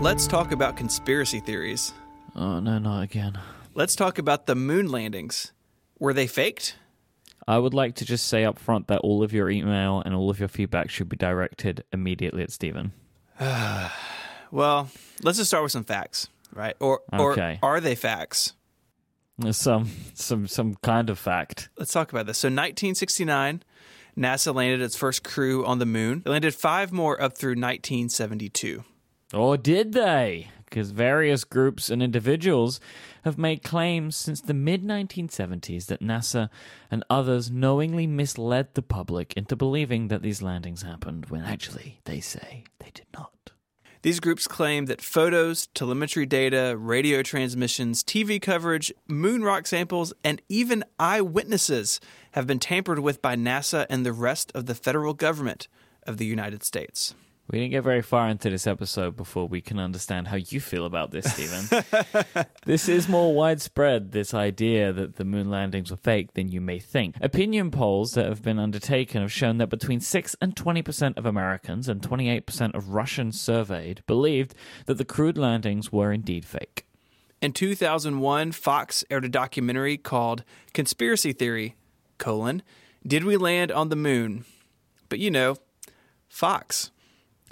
Let's talk about conspiracy theories. Oh, no, not again. Let's talk about the moon landings. Were they faked? I would like to just say up front that all of your email and all of your feedback should be directed immediately at Stephen. Well, let's just start with some facts, right? Or, Okay. or are they facts? Some some some kind of fact. Let's talk about this. So, 1969, NASA landed its first crew on the moon. They landed five more up through 1972. Or did they? Because various groups and individuals have made claims since the mid 1970s that NASA and others knowingly misled the public into believing that these landings happened when actually they say they did not. These groups claim that photos, telemetry data, radio transmissions, TV coverage, moon rock samples, and even eyewitnesses have been tampered with by NASA and the rest of the federal government of the United States. We didn't get very far into this episode before we can understand how you feel about this, Stephen. this is more widespread, this idea that the moon landings were fake than you may think. Opinion polls that have been undertaken have shown that between 6 and 20% of Americans and 28% of Russians surveyed believed that the crewed landings were indeed fake. In 2001, Fox aired a documentary called Conspiracy Theory, colon, Did We Land on the Moon? But you know, Fox.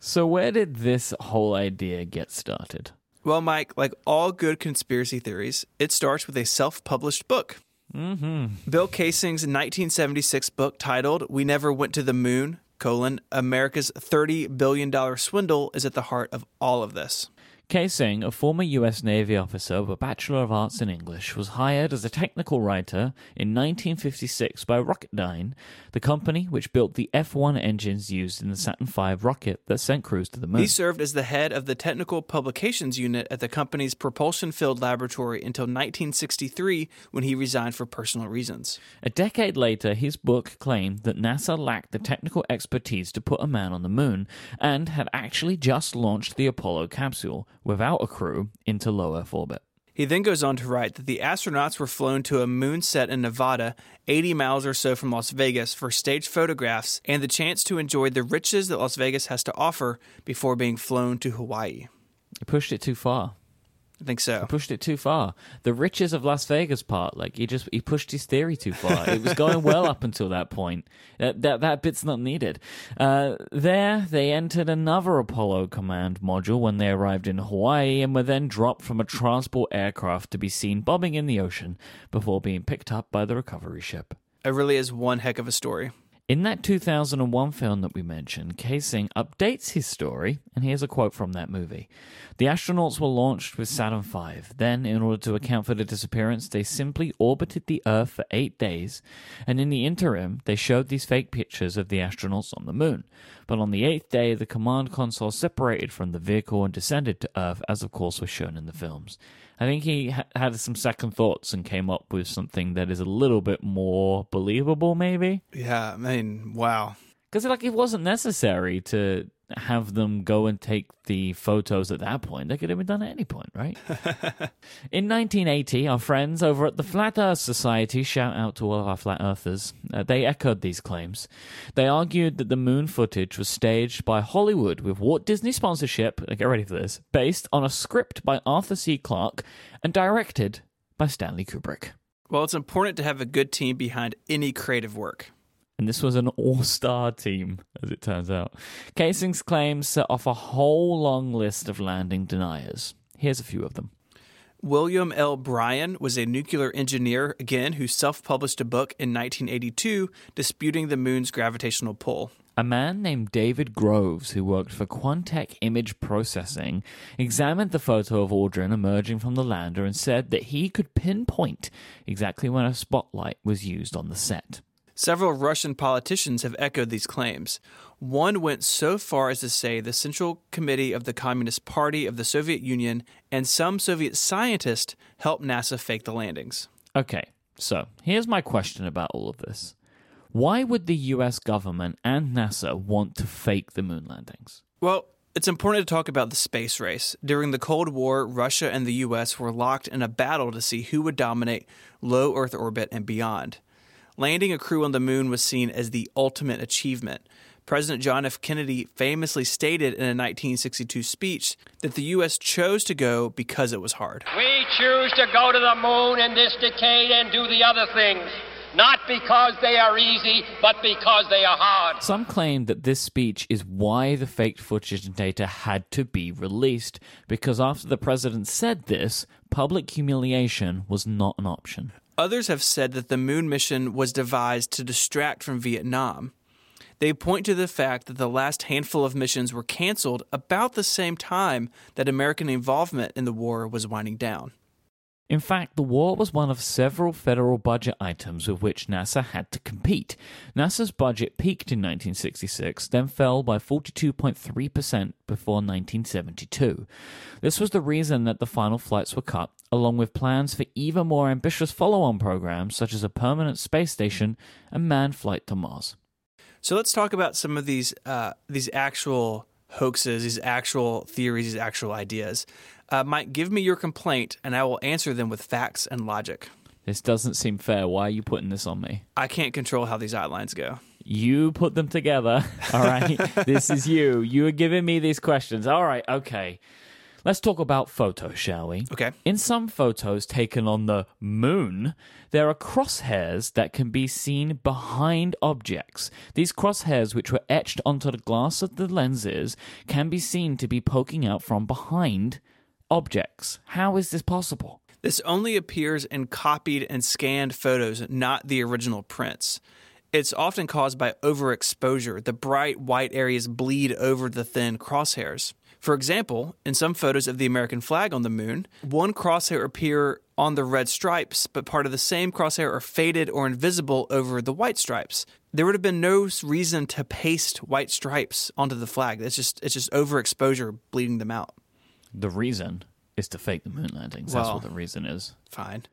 So, where did this whole idea get started? Well, Myke, like all good conspiracy theories, it starts with a self published book. Mm-hmm. Bill Kaysing's 1976 book titled We Never Went to the Moon, colon, America's $30 billion swindle is at the heart of all of this. Kaysing, a former US Navy officer with a Bachelor of Arts in English, was hired as a technical writer in 1956 by Rocketdyne, the company which built the F 1 engines used in the Saturn V rocket that sent crews to the moon. He served as the head of the technical publications unit at the company's propulsion field laboratory until 1963 when he resigned for personal reasons. A decade later, his book claimed that NASA lacked the technical expertise to put a man on the moon and had actually just launched the Apollo capsule without a crew into low Earth orbit. He then goes on to write that the astronauts were flown to a moon set in Nevada, 80 miles or so from Las Vegas, for staged photographs and the chance to enjoy the riches that Las Vegas has to offer before being flown to Hawaii. He pushed it too far. I think so. He pushed it too far. The riches of Las Vegas part, like he just he pushed his theory too far. it was going well up until that point. That that, that bit's not needed. Uh, there, they entered another Apollo command module when they arrived in Hawaii and were then dropped from a transport aircraft to be seen bobbing in the ocean before being picked up by the recovery ship. It really is one heck of a story. In that 2001 film that we mentioned, Kaysing updates his story, and here's a quote from that movie. The astronauts were launched with Saturn V. Then, in order to account for the disappearance, they simply orbited the Earth for eight days, and in the interim, they showed these fake pictures of the astronauts on the moon. But on the eighth day, the command console separated from the vehicle and descended to Earth, as of course was shown in the films. I think he ha- had some second thoughts and came up with something that is a little bit more believable, maybe. Yeah, I mean, wow. Because like it wasn't necessary to have them go and take the photos at that point. They could have been done at any point, right? In 1980, our friends over at the Flat Earth Society, shout out to all of our flat earthers, uh, they echoed these claims. They argued that the moon footage was staged by Hollywood with Walt Disney sponsorship, get ready for this, based on a script by Arthur C. Clarke and directed by Stanley Kubrick. Well, it's important to have a good team behind any creative work. And this was an all star team, as it turns out. Kaysing's claims set off a whole long list of landing deniers. Here's a few of them. William L. Bryan was a nuclear engineer, again, who self published a book in 1982 disputing the moon's gravitational pull. A man named David Groves, who worked for Quantec Image Processing, examined the photo of Aldrin emerging from the lander and said that he could pinpoint exactly when a spotlight was used on the set. Several Russian politicians have echoed these claims. One went so far as to say the Central Committee of the Communist Party of the Soviet Union and some Soviet scientists helped NASA fake the landings. Okay, so here's my question about all of this. Why would the US government and NASA want to fake the moon landings? Well, it's important to talk about the space race. During the Cold War, Russia and the US were locked in a battle to see who would dominate low Earth orbit and beyond. Landing a crew on the moon was seen as the ultimate achievement. President John F. Kennedy famously stated in a 1962 speech that the U.S. chose to go because it was hard. We choose to go to the moon in this decade and do the other things, not because they are easy, but because they are hard. Some claim that this speech is why the faked footage and data had to be released, because after the president said this, public humiliation was not an option. Others have said that the moon mission was devised to distract from Vietnam. They point to the fact that the last handful of missions were canceled about the same time that American involvement in the war was winding down. In fact, the war was one of several federal budget items with which NASA had to compete. NASA's budget peaked in 1966, then fell by 42.3% before 1972. This was the reason that the final flights were cut, along with plans for even more ambitious follow on programs such as a permanent space station and manned flight to Mars. So let's talk about some of these uh, these actual hoaxes, these actual theories, these actual ideas. Uh, Myke, give me your complaint, and I will answer them with facts and logic. This doesn't seem fair. Why are you putting this on me? I can't control how these outlines go. You put them together. All right. this is you. You are giving me these questions. All right. Okay. Let's talk about photos, shall we? Okay. In some photos taken on the moon, there are crosshairs that can be seen behind objects. These crosshairs, which were etched onto the glass of the lenses, can be seen to be poking out from behind objects. How is this possible? This only appears in copied and scanned photos, not the original prints. It's often caused by overexposure. The bright white areas bleed over the thin crosshairs. For example, in some photos of the American flag on the moon, one crosshair appear on the red stripes, but part of the same crosshair are faded or invisible over the white stripes. There would have been no reason to paste white stripes onto the flag. It's just it's just overexposure bleeding them out. The reason is to fake the moon landings. That's what the reason is. Fine.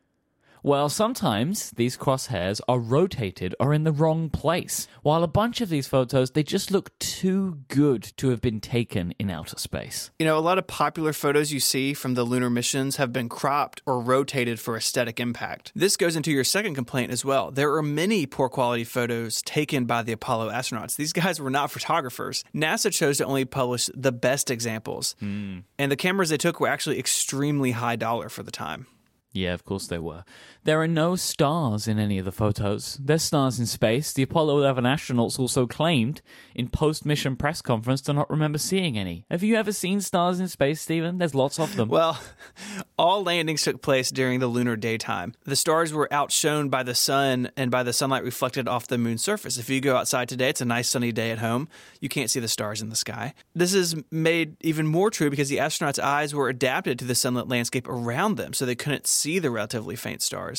Well, sometimes these crosshairs are rotated or in the wrong place, while a bunch of these photos they just look too good to have been taken in outer space. You know, a lot of popular photos you see from the lunar missions have been cropped or rotated for aesthetic impact. This goes into your second complaint as well. There are many poor quality photos taken by the Apollo astronauts. These guys were not photographers. NASA chose to only publish the best examples. Mm. And the cameras they took were actually extremely high dollar for the time. Yeah, of course they were. There are no stars in any of the photos. There's stars in space. The Apollo 11 astronauts also claimed in post mission press conference to not remember seeing any. Have you ever seen stars in space, Stephen? There's lots of them. Well, all landings took place during the lunar daytime. The stars were outshone by the sun and by the sunlight reflected off the moon's surface. If you go outside today, it's a nice sunny day at home. You can't see the stars in the sky. This is made even more true because the astronauts' eyes were adapted to the sunlit landscape around them, so they couldn't see the relatively faint stars.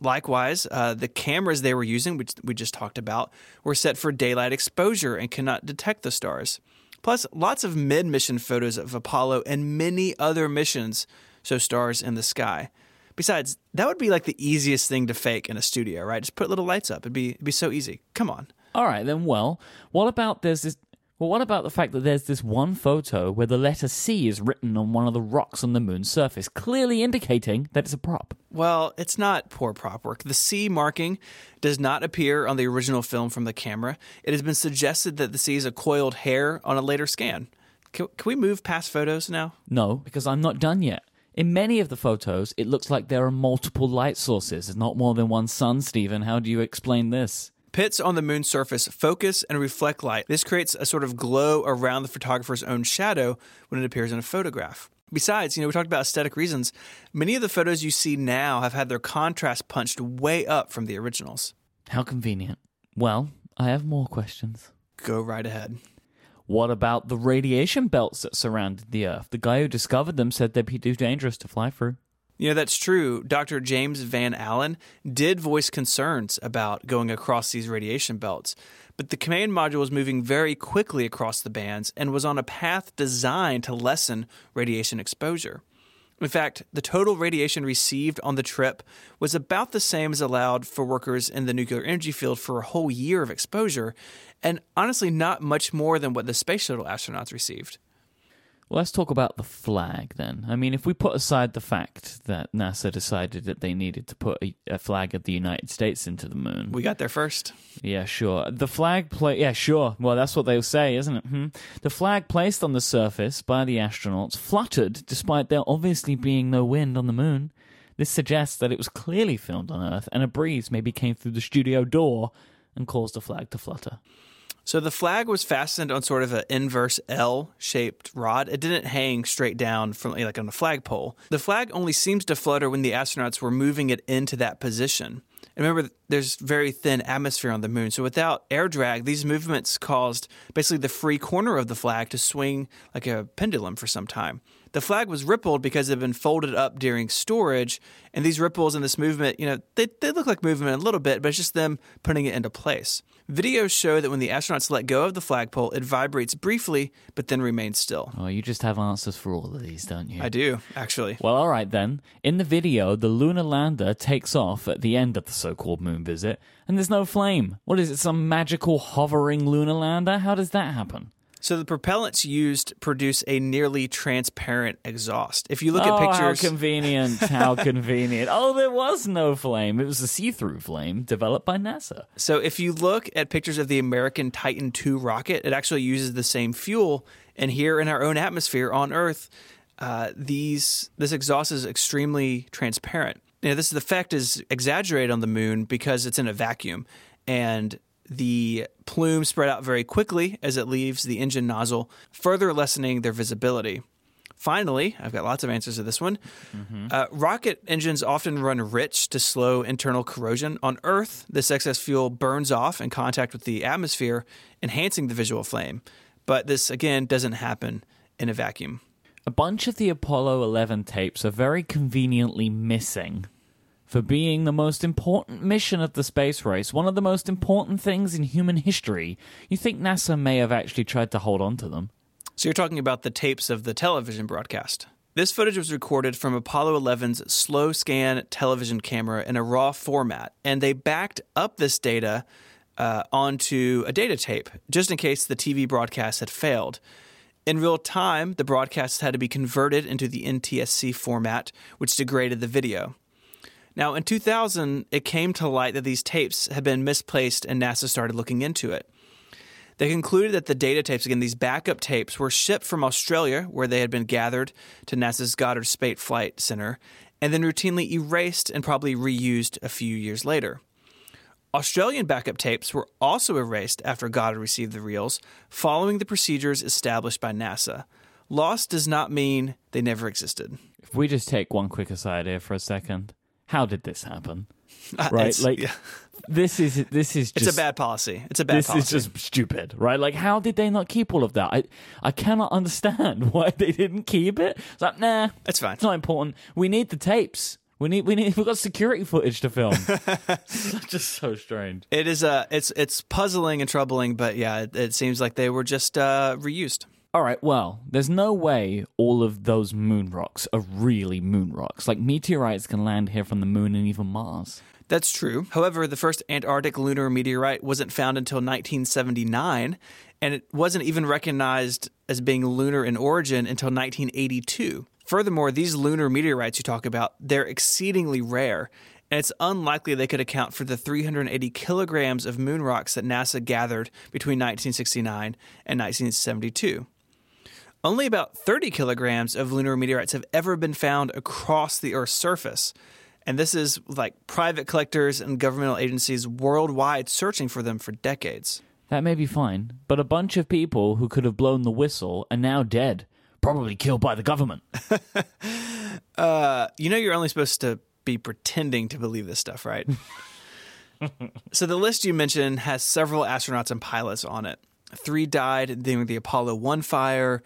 Likewise, uh, the cameras they were using, which we just talked about, were set for daylight exposure and cannot detect the stars. Plus, lots of mid mission photos of Apollo and many other missions show stars in the sky. Besides, that would be like the easiest thing to fake in a studio, right? Just put little lights up. It'd be, it'd be so easy. Come on. All right, then, well, what about there's this well, what about the fact that there's this one photo where the letter C is written on one of the rocks on the moon's surface, clearly indicating that it's a prop? Well, it's not poor prop work. The C marking does not appear on the original film from the camera. It has been suggested that the C is a coiled hair on a later scan. Can, can we move past photos now? No, because I'm not done yet. In many of the photos, it looks like there are multiple light sources, There's not more than one sun, Stephen. How do you explain this? Pits on the moon's surface focus and reflect light. This creates a sort of glow around the photographer's own shadow when it appears in a photograph. Besides, you know, we talked about aesthetic reasons. Many of the photos you see now have had their contrast punched way up from the originals. How convenient. Well, I have more questions. Go right ahead. What about the radiation belts that surrounded the Earth? The guy who discovered them said they'd be too dangerous to fly through. You know, that's true. Dr. James Van Allen did voice concerns about going across these radiation belts, but the command module was moving very quickly across the bands and was on a path designed to lessen radiation exposure. In fact, the total radiation received on the trip was about the same as allowed for workers in the nuclear energy field for a whole year of exposure, and honestly, not much more than what the space shuttle astronauts received. Well, let's talk about the flag then. I mean, if we put aside the fact that NASA decided that they needed to put a, a flag of the United States into the moon. We got there first. Yeah, sure. The flag play. Yeah, sure. Well, that's what they'll say, isn't it? Hmm? The flag placed on the surface by the astronauts fluttered despite there obviously being no wind on the moon. This suggests that it was clearly filmed on Earth, and a breeze maybe came through the studio door and caused the flag to flutter. So the flag was fastened on sort of an inverse L shaped rod. It didn't hang straight down from like on a flagpole. The flag only seems to flutter when the astronauts were moving it into that position. And remember, there's very thin atmosphere on the moon. So without air drag, these movements caused basically the free corner of the flag to swing like a pendulum for some time. The flag was rippled because it had been folded up during storage, and these ripples and this movement, you know, they, they look like movement a little bit, but it's just them putting it into place. Videos show that when the astronauts let go of the flagpole, it vibrates briefly, but then remains still. Oh, you just have answers for all of these, don't you? I do, actually. Well, all right then. In the video, the lunar lander takes off at the end of the so called moon visit, and there's no flame. What is it, some magical hovering lunar lander? How does that happen? So the propellants used produce a nearly transparent exhaust. If you look oh, at pictures, how convenient! How convenient! Oh, there was no flame. It was a see-through flame developed by NASA. so if you look at pictures of the American Titan II rocket, it actually uses the same fuel. And here in our own atmosphere on Earth, uh, these this exhaust is extremely transparent. You know, this effect is exaggerated on the moon because it's in a vacuum, and the plume spread out very quickly as it leaves the engine nozzle, further lessening their visibility. Finally, I've got lots of answers to this one. Uh, rocket engines often run rich to slow internal corrosion. On Earth, this excess fuel burns off in contact with the atmosphere, enhancing the visual flame. But this, again, doesn't happen in a vacuum. A bunch of the Apollo 11 tapes are very conveniently missing. For being the most important mission of the space race, one of the most important things in human history, you think NASA may have actually tried to hold on to them. So you're talking about the tapes of the television broadcast. This footage was recorded from Apollo 11's slow scan television camera in a raw format, and they backed up this data uh, onto a data tape just in case the TV broadcast had failed. In real time, the broadcasts had to be converted into the NTSC format, which degraded the video. Now, in 2000, it came to light that these tapes had been misplaced, and NASA started looking into it. They concluded that the data tapes, again, these backup tapes, were shipped from Australia, where they had been gathered to NASA's Goddard Space Flight Center, and then routinely erased and probably reused a few years later. Australian backup tapes were also erased after Goddard received the reels, following the procedures established by NASA. Lost does not mean they never existed. If we just take one quick aside here for a second, how did this happen? Uh, right, like yeah. this is this is just It's a bad policy. It's a bad this policy. is just stupid, right? Like, how did they not keep all of that? I I cannot understand why they didn't keep it. It's like, nah, It's fine. It's not important. We need the tapes. We need we need we've got security footage to film. It's just so strange. It is uh it's it's puzzling and troubling, but yeah, it, it seems like they were just uh, reused. All right, well, there's no way all of those moon rocks are really moon rocks. Like meteorites can land here from the moon and even Mars. That's true. However, the first Antarctic lunar meteorite wasn't found until 1979, and it wasn't even recognized as being lunar in origin until 1982. Furthermore, these lunar meteorites you talk about, they're exceedingly rare, and it's unlikely they could account for the 380 kilograms of moon rocks that NASA gathered between 1969 and 1972. Only about 30 kilograms of lunar meteorites have ever been found across the Earth's surface. And this is like private collectors and governmental agencies worldwide searching for them for decades. That may be fine, but a bunch of people who could have blown the whistle are now dead, probably killed by the government. Uh, you know, you're only supposed to be pretending to believe this stuff, right? so the list you mentioned has several astronauts and pilots on it. Three died during the Apollo 1 fire,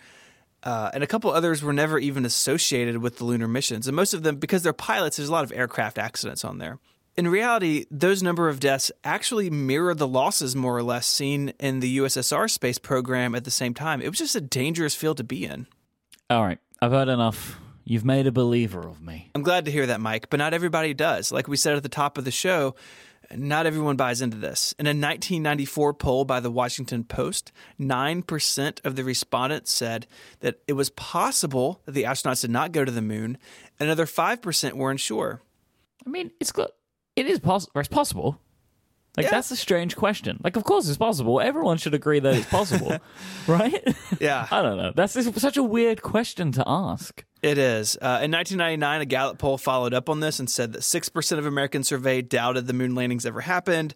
uh, and a couple others were never even associated with the lunar missions. And most of them, because they're pilots, there's a lot of aircraft accidents on there. In reality, those number of deaths actually mirror the losses more or less seen in the USSR space program at the same time. It was just a dangerous field to be in. All right, I've heard enough. You've made a believer of me. I'm glad to hear that, Myke, but not everybody does. Like we said at the top of the show, not everyone buys into this. In a 1994 poll by the Washington Post, 9% of the respondents said that it was possible that the astronauts did not go to the moon. And another 5% were unsure. I mean, it's got it is possible. It's possible. Like Yeah. that's a strange question. Like, of course it's possible. Everyone should agree that it's possible, right? Yeah. I don't know. That's such a weird question to ask. It is. Uh, in 1999, a Gallup poll followed up on this and said that 6% of Americans surveyed doubted the moon landings ever happened,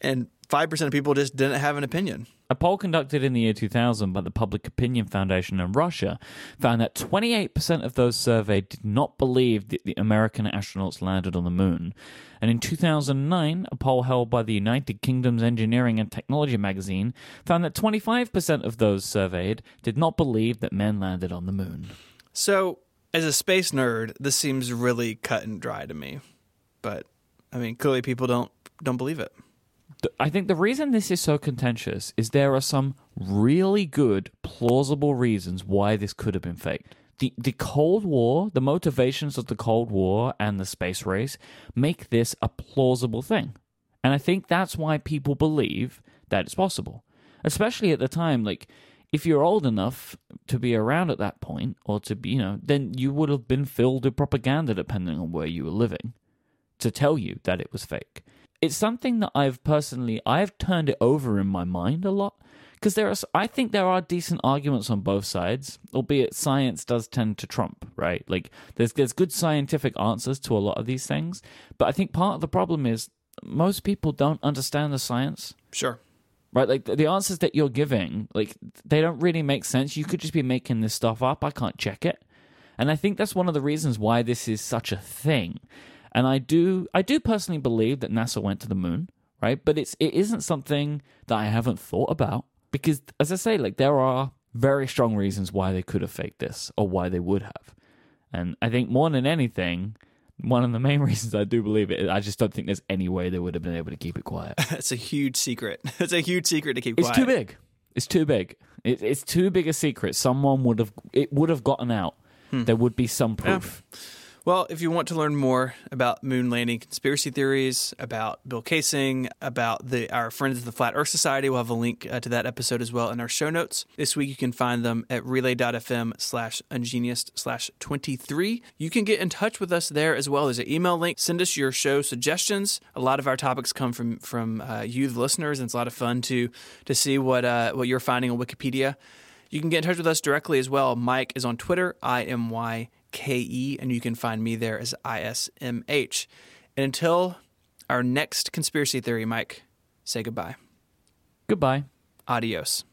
and 5% of people just didn't have an opinion. A poll conducted in the year 2000 by the Public Opinion Foundation in Russia found that 28% of those surveyed did not believe that the American astronauts landed on the moon. And in 2009, a poll held by the United Kingdom's Engineering and Technology magazine found that 25% of those surveyed did not believe that men landed on the moon. So, as a space nerd, this seems really cut and dry to me. But I mean, clearly people don't don't believe it. I think the reason this is so contentious is there are some really good, plausible reasons why this could have been faked. The, the Cold War, the motivations of the Cold War and the space race make this a plausible thing. And I think that's why people believe that it's possible. Especially at the time, like, if you're old enough to be around at that point, or to be, you know, then you would have been filled with propaganda depending on where you were living to tell you that it was fake. It's something that I've personally I've turned it over in my mind a lot because there are I think there are decent arguments on both sides, albeit science does tend to trump, right? Like there's there's good scientific answers to a lot of these things, but I think part of the problem is most people don't understand the science Sure. right? Like the, the answers that you're giving, like they don't really make sense. You could just be making this stuff up. I can't check it, and I think that's one of the reasons why this is such a thing. And I do, I do personally believe that NASA went to the moon, right? But it's it isn't something that I haven't thought about because, as I say, like there are very strong reasons why they could have faked this or why they would have. And I think more than anything, one of the main reasons I do believe it, I just don't think there's any way they would have been able to keep it quiet. it's a huge secret. It's a huge secret to keep It's quiet. too big. It's too big. It, it's too big a secret. Someone would have. It would have gotten out. Hmm. There would be some proof. Well, if you want to learn more about moon landing conspiracy theories, about Bill Kaysing, about the our friends of the Flat Earth Society, we'll have a link uh, to that episode as well in our show notes. This week you can find them at relay.fm slash ungeniused slash 23. You can get in touch with us there as well. There's an email link. Send us your show suggestions. A lot of our topics come from from uh, you, the listeners, and it's a lot of fun to to see what uh, what you're finding on Wikipedia. You can get in touch with us directly as well. Myke is on Twitter, I M Y K E, and you can find me there as I S M H. And until our next conspiracy theory, Myke, say goodbye. Goodbye. Adios.